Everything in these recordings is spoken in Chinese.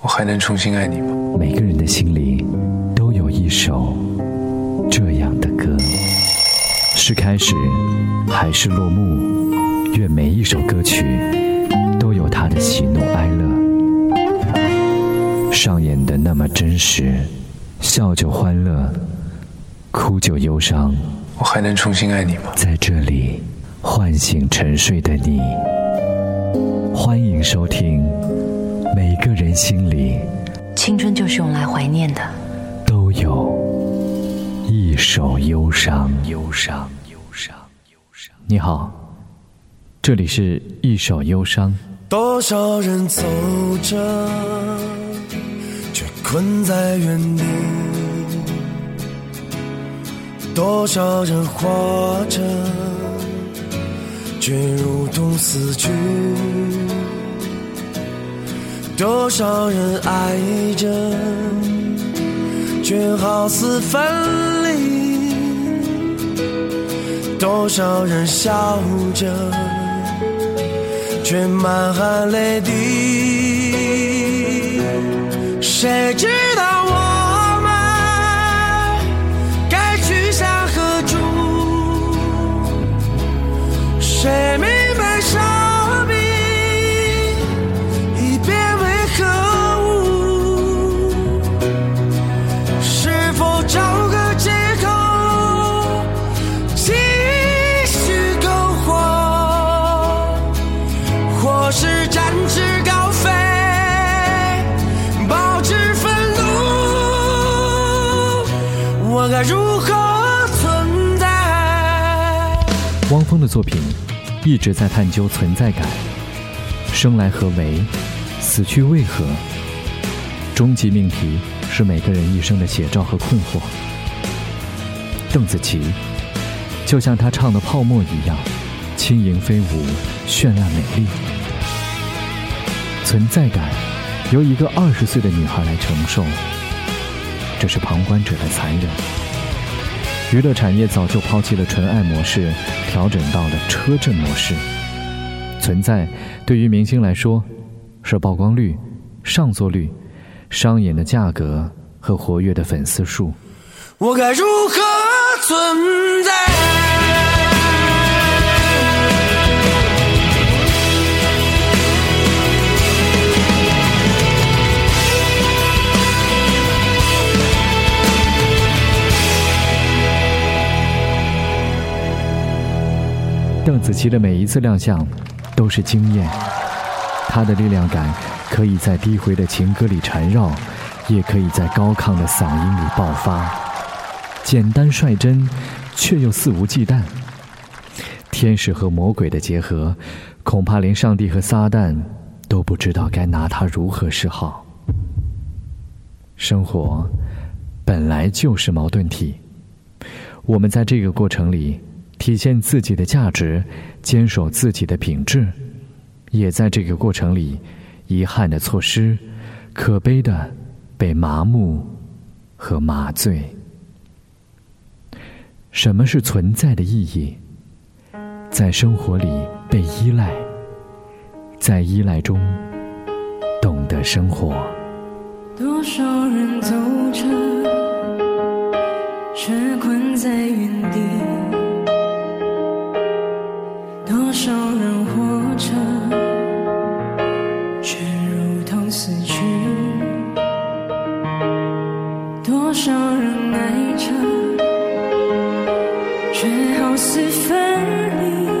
我还能重新爱你吗？每个人的心里都有一首这样的歌，是开始还是落幕？愿每一首歌曲都有它的喜怒哀乐，上演的那么真实，笑就欢乐，哭就忧伤。我还能重新爱你吗？在这里唤醒沉睡的你，欢迎收听。每个人心里，青春就是用来怀念的。都有一首忧伤，忧伤，忧伤，忧伤。你好，这里是一首忧伤。多少人走着，却困在原地；多少人活着，却如同死去。多少人爱着，却好似分离；多少人笑着，却满含泪滴。谁知道我们该去向何处？谁是展翅高飞，保持愤怒，我该如何存在？汪峰的作品一直在探究存在感，生来何为，死去为何？终极命题是每个人一生的写照和困惑。邓紫棋就像她唱的《泡沫》一样，轻盈飞舞，绚烂美丽。存在感由一个二十岁的女孩来承受，这是旁观者的残忍。娱乐产业早就抛弃了纯爱模式，调整到了车震模式。存在对于明星来说，是曝光率、上座率、商演的价格和活跃的粉丝数。我该如何存在？邓紫棋的每一次亮相，都是惊艳。她的力量感可以在低回的情歌里缠绕，也可以在高亢的嗓音里爆发。简单率真，却又肆无忌惮。天使和魔鬼的结合，恐怕连上帝和撒旦都不知道该拿她如何是好。生活本来就是矛盾体，我们在这个过程里。体现自己的价值，坚守自己的品质，也在这个过程里，遗憾的错失，可悲的被麻木和麻醉。什么是存在的意义？在生活里被依赖，在依赖中懂得生活。多少人走着，却困在原地。是分离；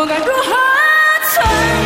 我该如何存？